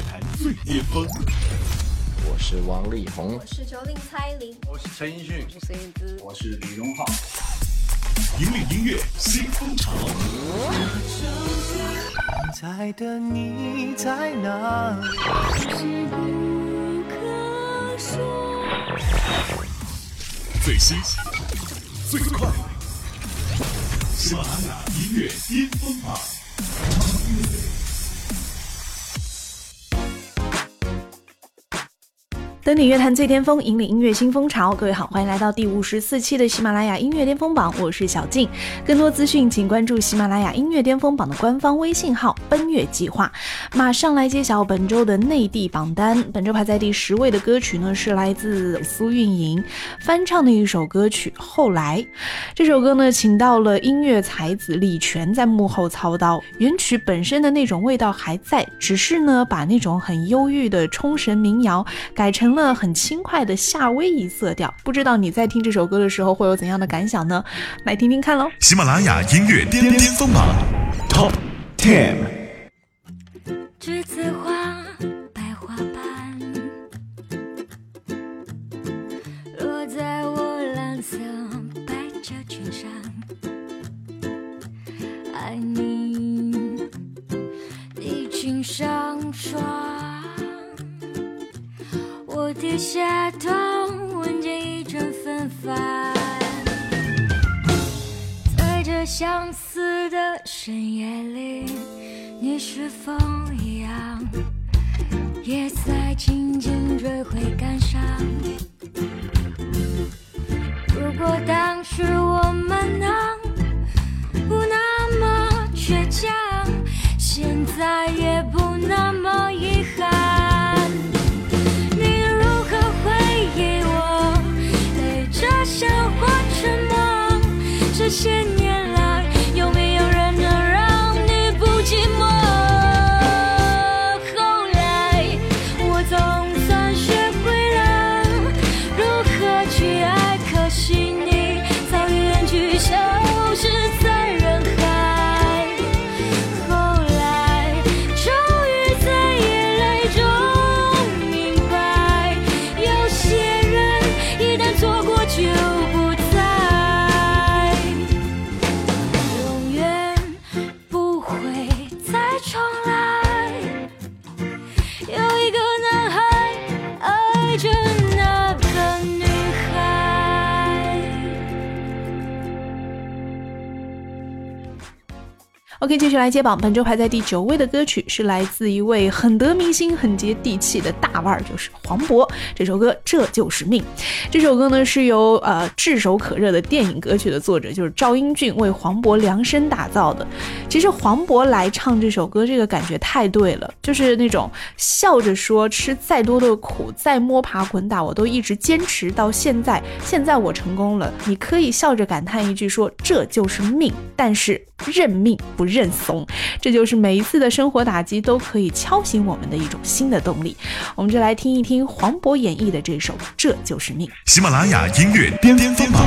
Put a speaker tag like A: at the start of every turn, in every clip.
A: 乐坛最巅峰。
B: 我是王力宏，
C: 我是九零蔡琳，
D: 我是陈奕迅，
C: 我是燕姿，
E: 我是李荣浩。
A: 引领音乐新风潮。
F: 在的你在哪里？
A: 最新最快，喜马拉雅音乐巅峰榜。
G: 登顶乐坛最巅峰，引领音乐新风潮。各位好，欢迎来到第五十四期的喜马拉雅音乐巅峰榜，我是小静。更多资讯，请关注喜马拉雅音乐巅峰榜的官方微信号“奔月计划”。马上来揭晓本周的内地榜单。本周排在第十位的歌曲呢，是来自苏运莹翻唱的一首歌曲《后来》。这首歌呢，请到了音乐才子李泉在幕后操刀。原曲本身的那种味道还在，只是呢，把那种很忧郁的冲绳民谣改成了。很轻快的夏威夷色调，不知道你在听这首歌的时候会有怎样的感想呢？来听听看喽。
A: 喜马拉雅音乐巅巅峰榜 Top Ten。
H: 栀子花，白花瓣，落在我蓝色百褶裙上，爱你，你裙上霜。我低下头，闻见一阵芬芳。在这相似的深夜里，你是风一样，也在静静追悔感伤。如果当时我们能
G: OK，继续来接榜。本周排在第九位的歌曲是来自一位很得民心、很接地气的大腕儿，就是黄渤。这首歌《这就是命》。这首歌呢是由呃炙手可热的电影歌曲的作者就是赵英俊为黄渤量身打造的。其实黄渤来唱这首歌，这个感觉太对了，就是那种笑着说吃再多的苦，再摸爬滚打，我都一直坚持到现在。现在我成功了，你可以笑着感叹一句说这就是命，但是认命不。认怂，这就是每一次的生活打击都可以敲醒我们的一种新的动力。我们就来听一听黄渤演绎的这首《这就是命》。
A: 喜马拉雅音乐巅巅峰榜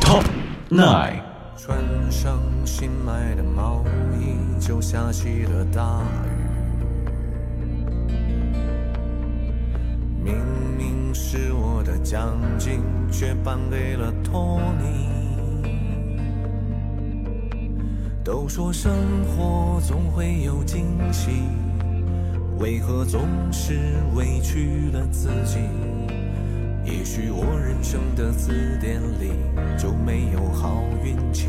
A: Top Nine。
F: 穿上新买的毛衣，就下起了大雨。明明是我的奖金，却颁给了托尼。都说生活总会有惊喜，为何总是委屈了自己？也许我人生的字典里就没有好运气。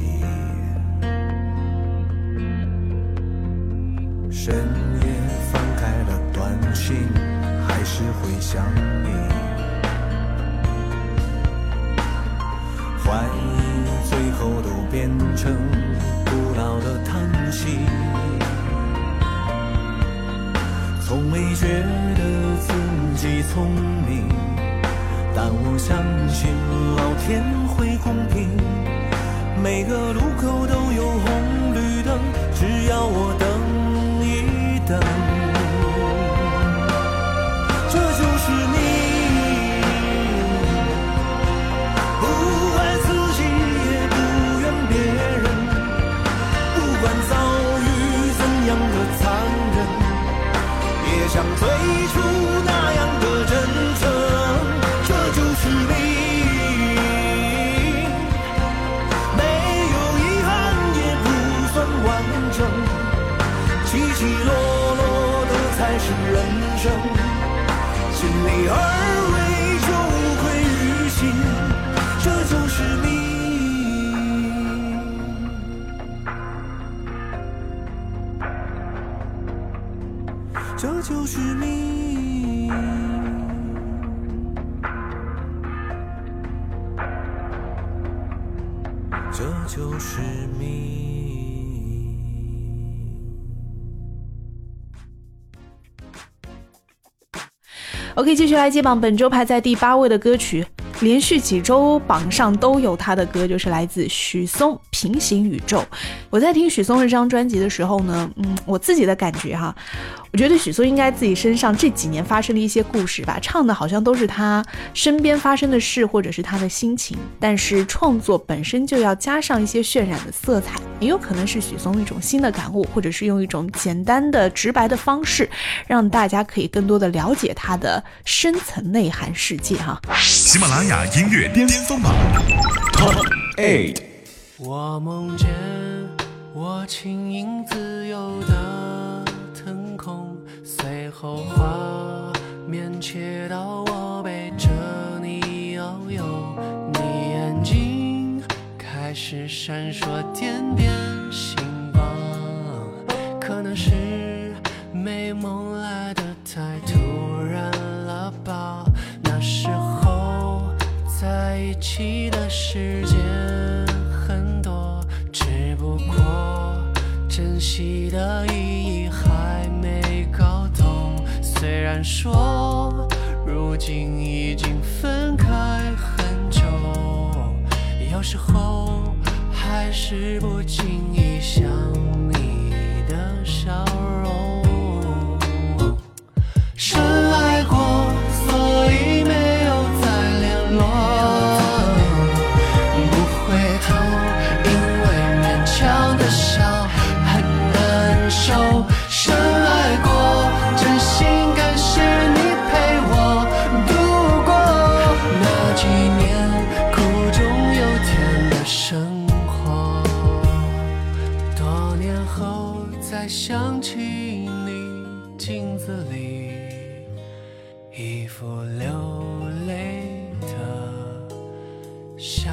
F: 深夜翻开了短信，还是会想你。怀疑最后都变成。古老的叹息，从没觉得自己聪明，但我相信老天会公平。每个路口都有
I: 这就是命。这就是命。
G: OK，继续来接榜，本周排在第八位的歌曲，连续几周榜上都有他的歌，就是来自许嵩《平行宇宙》。我在听许嵩这张专辑的时候呢，嗯，我自己的感觉哈，我觉得许嵩应该自己身上这几年发生的一些故事吧，唱的好像都是他身边发生的事，或者是他的心情。但是创作本身就要加上一些渲染的色彩，也有可能是许嵩一种新的感悟，或者是用一种简单的、直白的方式，让大家可以更多的了解他的深层内涵世界哈。
A: 喜马拉雅音乐巅峰榜 Top Eight。
I: 我梦见我轻盈自由的腾空，随后画面切到我背着你遨游，你眼睛开始闪烁点点星光，可能是美梦来的太突然了吧，那时候在一起的时间。珍惜的意义还没搞懂。虽然说如今已经分开很久，有时候还是不经意想你的笑容。一副流泪的笑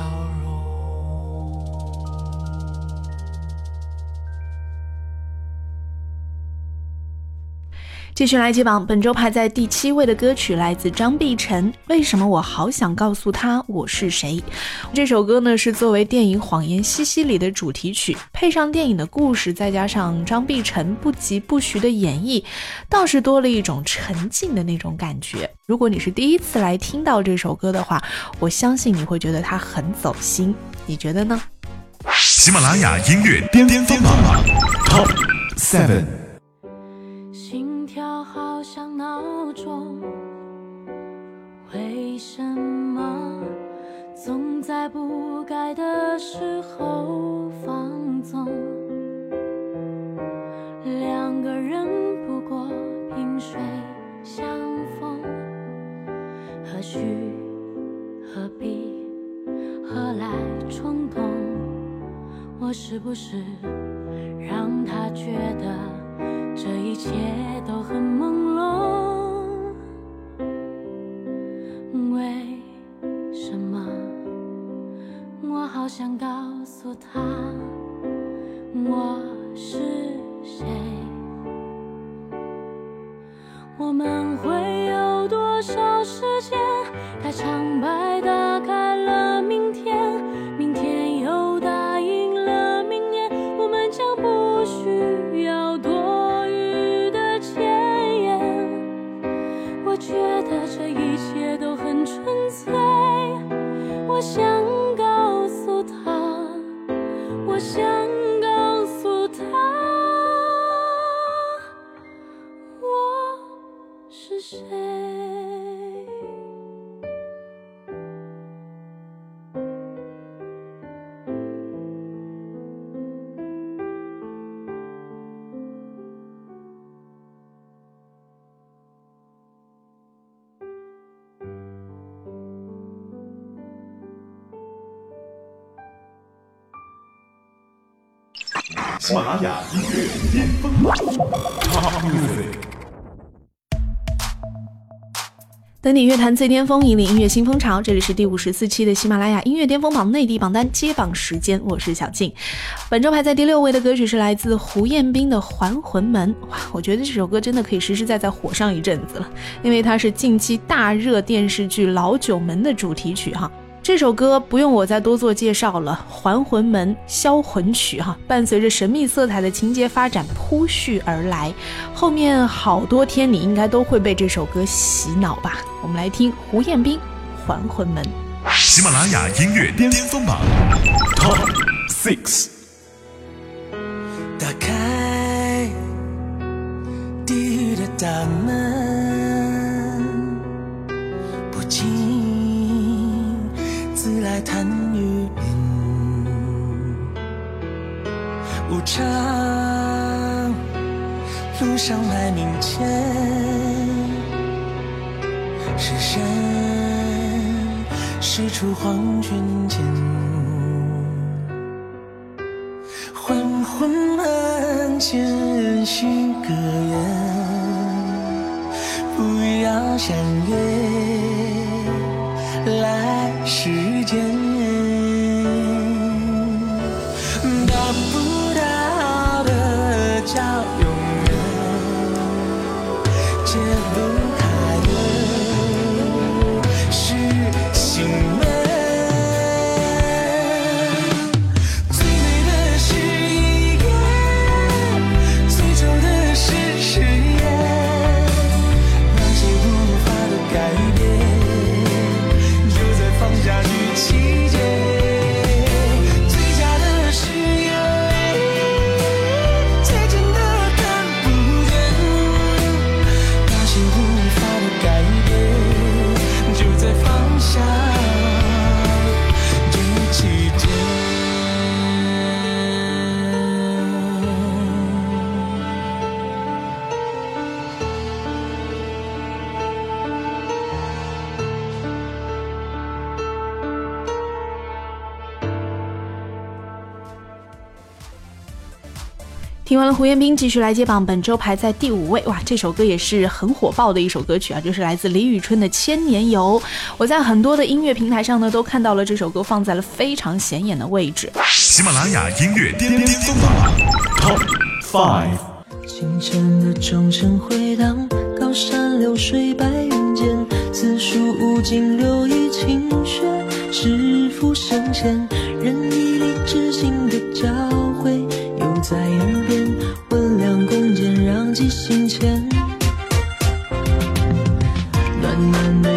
G: 继续来接榜，本周排在第七位的歌曲来自张碧晨，《为什么我好想告诉他我是谁》。这首歌呢是作为电影《谎言西西里》的主题曲，配上电影的故事，再加上张碧晨不疾不徐的演绎，倒是多了一种沉静的那种感觉。如果你是第一次来听到这首歌的话，我相信你会觉得它很走心，你觉得呢？
A: 喜马拉雅音乐巅峰榜 Top Seven。
J: 像闹钟，为什么总在不该的时候放纵？两个人不过萍水相逢，何须何必何来冲动？我是不是让他觉得？这一切都很朦想告诉他我是
A: 喜马拉雅音乐巅峰榜 Top Music。
G: 登顶乐坛最巅峰，引领音乐新风潮。这里是第五十四期的喜马拉雅音乐巅峰榜内地榜单揭榜时间，我是小静。本周排在第六位的歌曲是来自胡彦斌的《还魂门》。哇，我觉得这首歌真的可以实实在在火上一阵子了，因为它是近期大热电视剧《老九门》的主题曲哈。这首歌不用我再多做介绍了，《还魂门》销魂曲哈，伴随着神秘色彩的情节发展铺叙而来，后面好多天你应该都会被这首歌洗脑吧。我们来听胡彦斌《还魂门》。
A: 喜马拉雅音乐巅峰榜 Top Six。
K: 打开地狱的大门，出黄泉剑。还魂门前许个愿，不要相约
G: 听完了胡彦斌，继续来接榜，本周排在第五位。哇，这首歌也是很火爆的一首歌曲啊，就是来自李宇春的《千年游》。我在很多的音乐平台上呢，都看到了这首歌放在了非常显眼的位置。
A: 喜马拉雅音乐巅巅峰榜 Top Five。
K: 清晨的钟声回荡，高山流水白云间，此树无尽留意清雪，是否深浅？任一粒知心
G: na na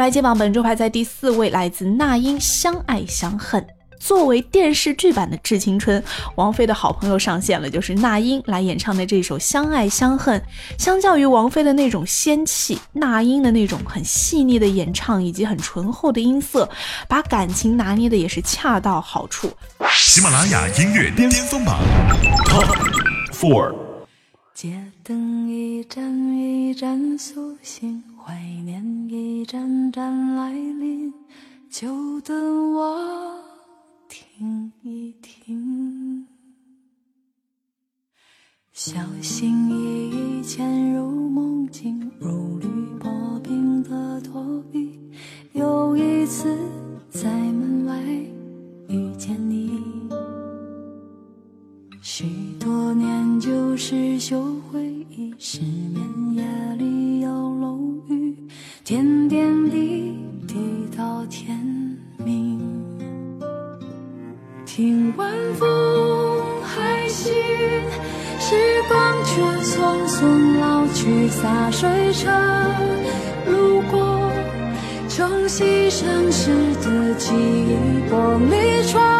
G: 来接榜，本周排在第四位，来自那英《相爱相恨》。作为电视剧版的《致青春》，王菲的好朋友上线了，就是那英来演唱的这首《相爱相恨》。相较于王菲的那种仙气，那英的那种很细腻的演唱以及很醇厚的音色，把感情拿捏的也是恰到好处。
A: 喜马拉雅音乐巅峰榜 Top Four。
L: 街灯一盏一盏苏醒，怀念一盏盏来临，就等我听一听。小心翼翼潜入梦境，如履薄冰的躲避。又一次在门外遇见你，许多年旧时旧回忆，失眠夜里有，点点滴滴到天明。听晚风还行，时光却匆匆老去，洒水车路过，冲洗城市的记忆，玻璃窗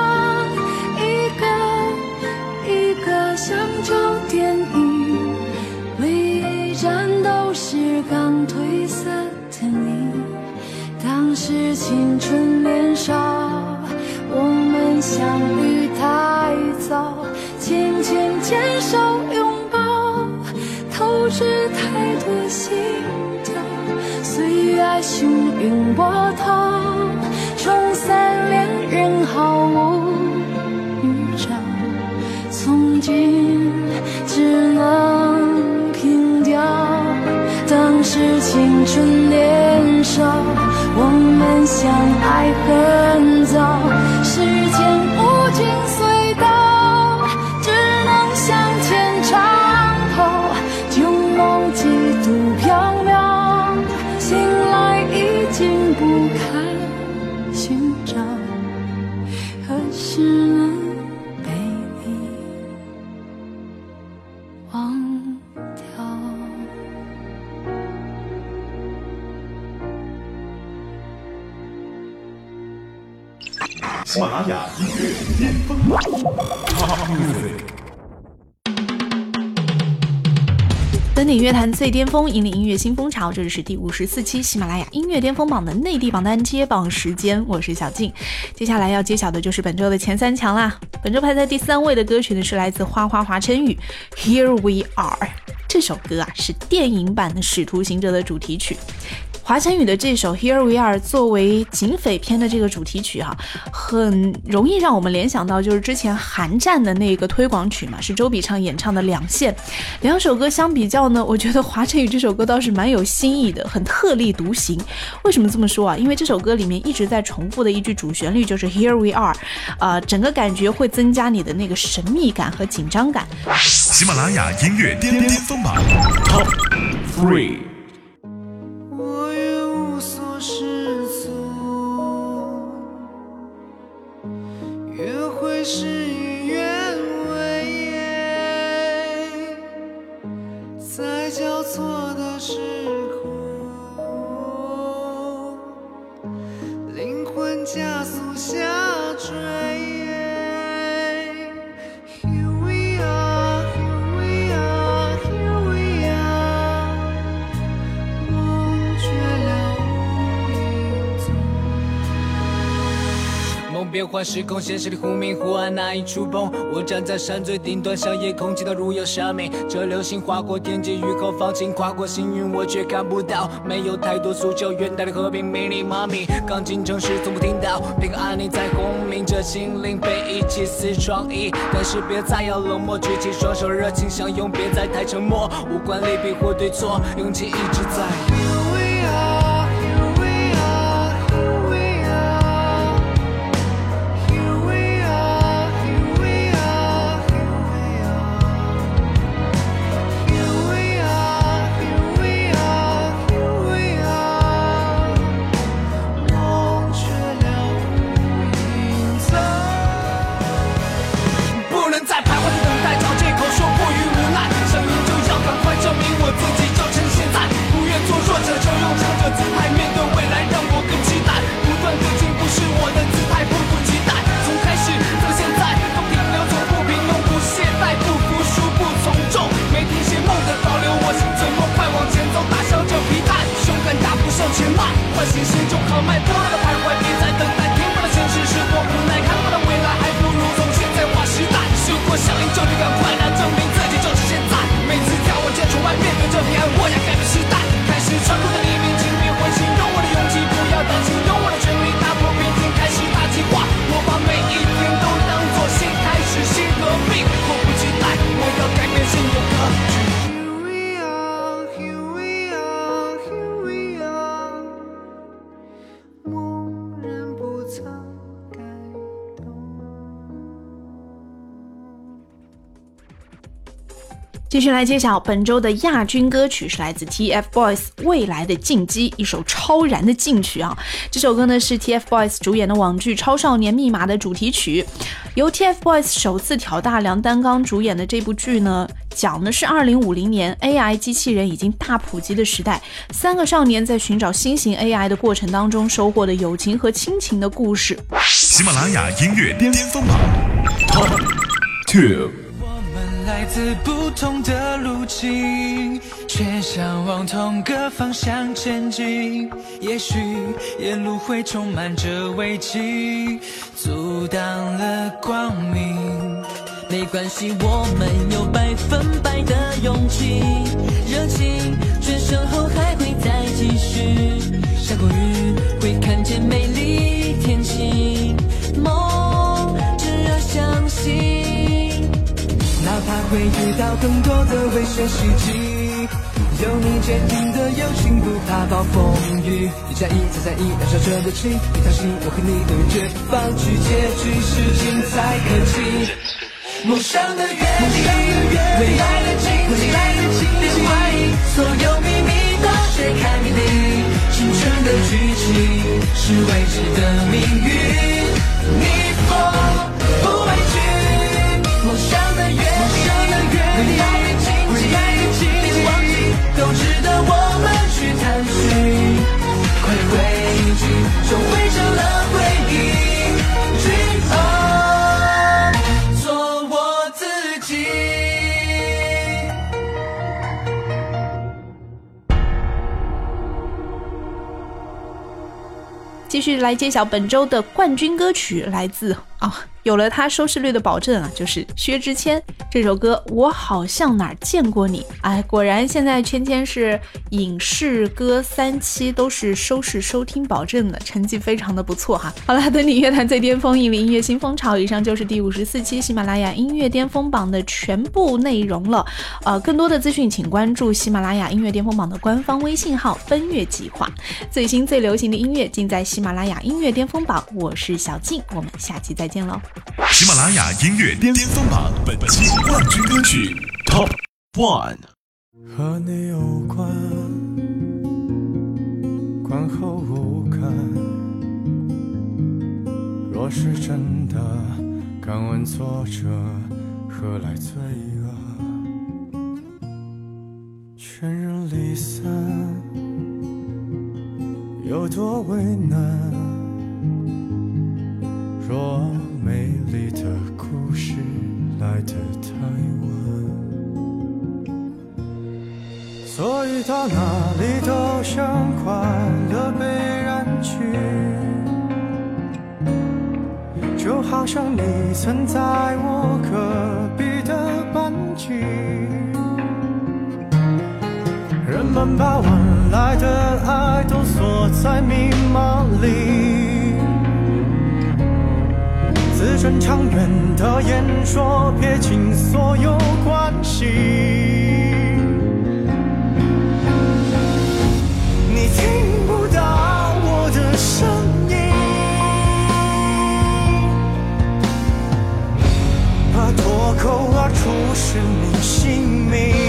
L: 青春年少，我们相遇太早，紧紧牵手拥抱，透支太多心跳，岁月汹涌波涛，冲散恋人毫无预兆，从今只能凭吊。当时青春年少，将爱
A: 恨
G: 登顶乐坛最巅峰，引领音乐新风潮。这里是第五十四期喜马拉雅音乐巅峰榜的内地榜单揭榜时间，我是小静。接下来要揭晓的就是本周的前三强啦。本周排在第三位的歌曲呢是来自花花华晨宇《Here We Are》。这首歌啊是电影版的《使徒行者》的主题曲。华晨宇的这首《Here We Are》作为警匪片的这个主题曲哈、很容易让我们联想到就是之前韩战的那个推广曲嘛，是周笔畅演唱的《两线》。两首歌相比较呢，我觉得华晨宇这首歌倒是蛮有新意的，很特立独行。为什么这么说啊？因为这首歌里面一直在重复的一句主旋律就是 Here We Are，啊、整个感觉会增加你的那个神秘感和紧张感。
A: 喜马拉雅音乐巅巅峰榜 Top Three。
M: 幻时空，现实里忽明忽暗，难以触碰。我站在山最顶端，向夜空祈祷，如有生命。这流星划过天际，雨后放晴，跨过星云，我却看不到。没有太多诉求，愿带来和平。命令妈咪，刚进城时从不听到，平安你在轰鸣着心灵被遗弃似创意。但是别再要冷漠，举起双手，热情相拥，别再太沉默。无关利弊或对错，勇气一直在。
G: 继续来揭晓本周的亚军歌曲，是来自 TFBOYS《未来的进击》，一首超燃的劲曲啊！这首歌呢是 TFBOYS 主演的网剧《超少年密码》的主题曲，由 TFBOYS 首次挑大梁担纲主演的这部剧呢，讲的是2050年 AI 机器人已经大普及的时代，三个少年在寻找新型 AI 的过程当中收获的友情和亲情的故事。
A: 喜马拉雅音乐巅峰榜 Top Two。
F: 来自不同的路径，却向往同个方向前进。也许沿路会充满着危机，阻挡了光明。
M: 没关系，我们有百分百的勇气，热情转身后还会再继续。下过雨会看见美丽天晴，梦只要相信。
F: 还会遇到更多的危险袭击，有你坚定的友情，不怕暴风雨。一加一再加一，燃烧着热情，一条心，我和你永远绝不放弃，结局是精彩可期。梦想的约定，未来的荆棘，别怀疑，所有秘密都揭开谜底。青春的剧情是未知的命运，逆风来
G: 揭晓本周的冠军歌曲，来自啊。有了它收视率的保证啊，就是薛之谦这首歌《我好像哪儿见过你》。哎，果然现在圈圈是影视歌三期都是收视收听保证的，成绩非常的不错哈。好了，等你乐坛最巅峰，引领音乐新风潮。以上就是第五十四期喜马拉雅音乐巅峰榜的全部内容了。呃，更多的资讯请关注喜马拉雅音乐巅峰榜的官方微信号“奔月计划”，最新最流行的音乐尽在喜马拉雅音乐巅峰榜。我是小静，我们下期再见喽。
A: 喜马拉雅音乐巅峰榜本期冠军歌曲 Top One。
F: 和你有关，观后无感。若是真的，敢问作者何来罪恶？全人离散，有多为难？若美丽的故事来得太晚，所以到哪里都像快乐被染去，就好像你曾在我隔壁的班级，人们把晚来的爱都锁在密码里。字正腔圆的演说，撇清所有关系。你听不到我的声音，怕脱口而出是你姓名，